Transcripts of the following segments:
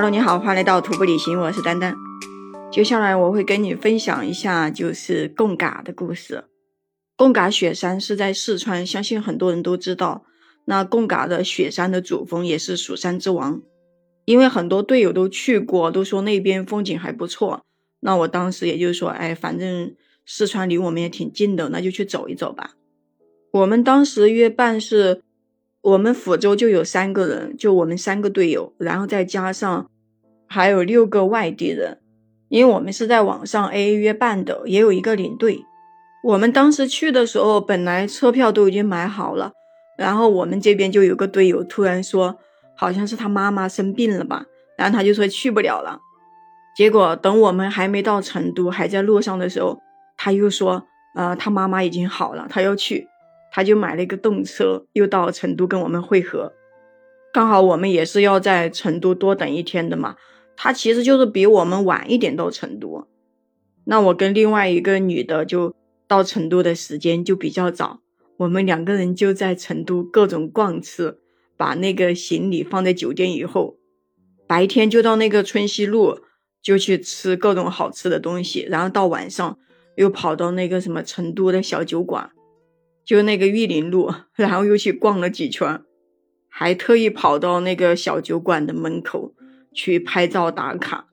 Hello，你好，欢迎来到徒步旅行，我是丹丹。接下来我会跟你分享一下就是贡嘎的故事。贡嘎雪山是在四川，相信很多人都知道。那贡嘎的雪山的主峰也是蜀山之王，因为很多队友都去过，都说那边风景还不错。那我当时也就是说，哎，反正四川离我们也挺近的，那就去走一走吧。我们当时约伴是。我们抚州就有三个人，就我们三个队友，然后再加上还有六个外地人，因为我们是在网上 A A 约办的，也有一个领队。我们当时去的时候，本来车票都已经买好了，然后我们这边就有个队友突然说，好像是他妈妈生病了吧，然后他就说去不了了。结果等我们还没到成都，还在路上的时候，他又说，呃，他妈妈已经好了，他要去。他就买了一个动车，又到成都跟我们会合。刚好我们也是要在成都多等一天的嘛。他其实就是比我们晚一点到成都。那我跟另外一个女的就到成都的时间就比较早，我们两个人就在成都各种逛吃，把那个行李放在酒店以后，白天就到那个春熙路就去吃各种好吃的东西，然后到晚上又跑到那个什么成都的小酒馆。就那个玉林路，然后又去逛了几圈，还特意跑到那个小酒馆的门口去拍照打卡。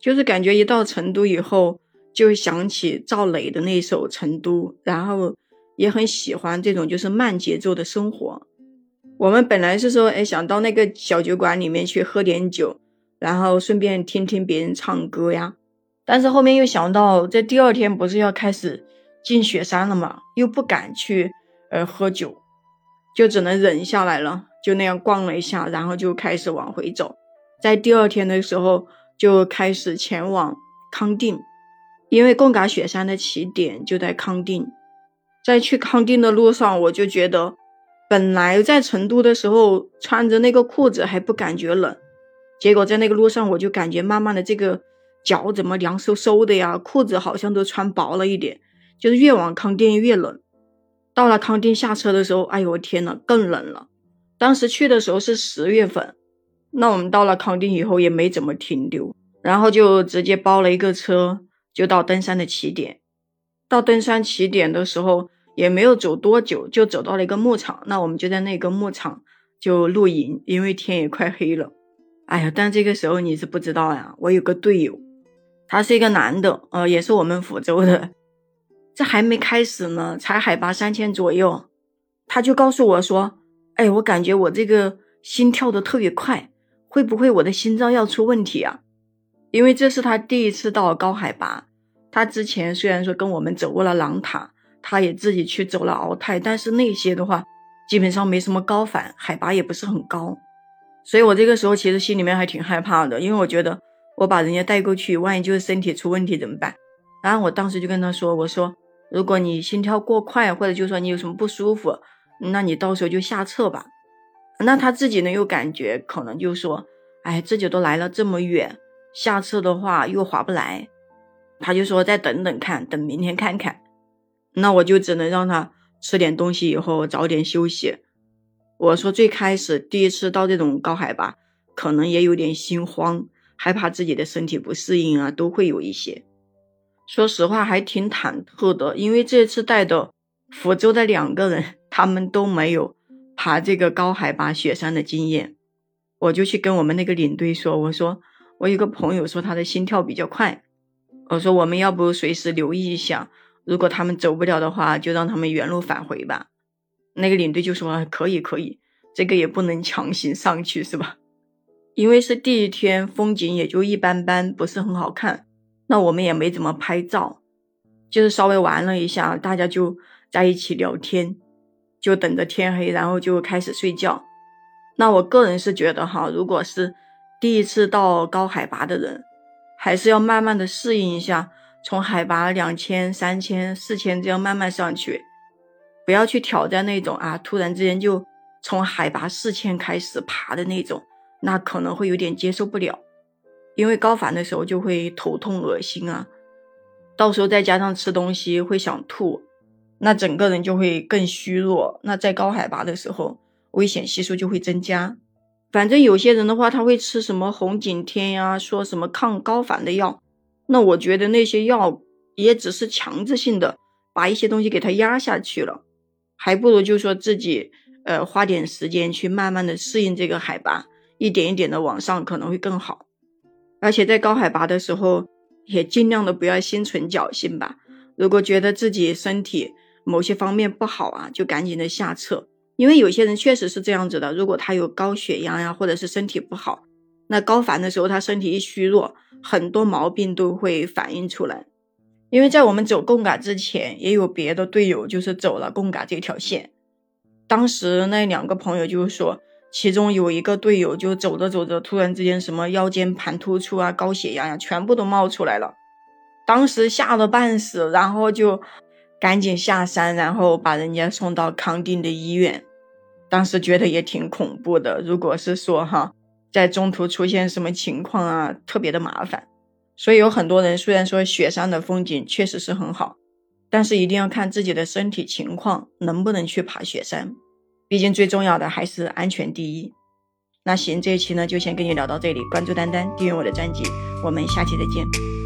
就是感觉一到成都以后，就想起赵雷的那首《成都》，然后也很喜欢这种就是慢节奏的生活。我们本来是说，哎，想到那个小酒馆里面去喝点酒，然后顺便听听别人唱歌呀。但是后面又想到，这第二天不是要开始。进雪山了嘛，又不敢去，呃，喝酒，就只能忍下来了。就那样逛了一下，然后就开始往回走。在第二天的时候，就开始前往康定，因为贡嘎雪山的起点就在康定。在去康定的路上，我就觉得，本来在成都的时候穿着那个裤子还不感觉冷，结果在那个路上我就感觉慢慢的这个脚怎么凉飕飕的呀，裤子好像都穿薄了一点。就是越往康定越冷，到了康定下车的时候，哎呦我天呐，更冷了。当时去的时候是十月份，那我们到了康定以后也没怎么停留，然后就直接包了一个车，就到登山的起点。到登山起点的时候也没有走多久，就走到了一个牧场。那我们就在那个牧场就露营，因为天也快黑了。哎呀，但这个时候你是不知道呀，我有个队友，他是一个男的，呃，也是我们抚州的。这还没开始呢，才海拔三千左右，他就告诉我说：“哎，我感觉我这个心跳的特别快，会不会我的心脏要出问题啊？”因为这是他第一次到高海拔，他之前虽然说跟我们走过了狼塔，他也自己去走了鳌泰，但是那些的话基本上没什么高反，海拔也不是很高，所以我这个时候其实心里面还挺害怕的，因为我觉得我把人家带过去，万一就是身体出问题怎么办？然后我当时就跟他说：“我说。”如果你心跳过快，或者就说你有什么不舒服，那你到时候就下撤吧。那他自己呢又感觉可能就说，哎，自己都来了这么远，下次的话又划不来，他就说再等等看，等明天看看。那我就只能让他吃点东西，以后早点休息。我说最开始第一次到这种高海拔，可能也有点心慌，害怕自己的身体不适应啊，都会有一些。说实话，还挺忐忑的，因为这次带的福州的两个人，他们都没有爬这个高海拔雪山的经验。我就去跟我们那个领队说：“我说我有个朋友说他的心跳比较快，我说我们要不随时留意一下，如果他们走不了的话，就让他们原路返回吧。”那个领队就说：“可以，可以，这个也不能强行上去，是吧？因为是第一天，风景也就一般般，不是很好看。”那我们也没怎么拍照，就是稍微玩了一下，大家就在一起聊天，就等着天黑，然后就开始睡觉。那我个人是觉得哈，如果是第一次到高海拔的人，还是要慢慢的适应一下，从海拔两千、三千、四千这样慢慢上去，不要去挑战那种啊，突然之间就从海拔四千开始爬的那种，那可能会有点接受不了。因为高反的时候就会头痛恶心啊，到时候再加上吃东西会想吐，那整个人就会更虚弱。那在高海拔的时候，危险系数就会增加。反正有些人的话，他会吃什么红景天呀，说什么抗高反的药。那我觉得那些药也只是强制性的，把一些东西给它压下去了，还不如就说自己呃花点时间去慢慢的适应这个海拔，一点一点的往上可能会更好。而且在高海拔的时候，也尽量的不要心存侥幸吧。如果觉得自己身体某些方面不好啊，就赶紧的下撤。因为有些人确实是这样子的，如果他有高血压呀，或者是身体不好，那高反的时候，他身体一虚弱，很多毛病都会反映出来。因为在我们走贡嘎之前，也有别的队友就是走了贡嘎这条线。当时那两个朋友就是说，其中有一个队友就走着走着，突然之间什么腰间盘突出啊、高血压呀，全部都冒出来了。当时吓得半死，然后就赶紧下山，然后把人家送到康定的医院。当时觉得也挺恐怖的。如果是说哈，在中途出现什么情况啊，特别的麻烦。所以有很多人虽然说雪山的风景确实是很好，但是一定要看自己的身体情况能不能去爬雪山。毕竟最重要的还是安全第一。那行，这一期呢就先跟你聊到这里。关注丹丹，订阅我的专辑，我们下期再见。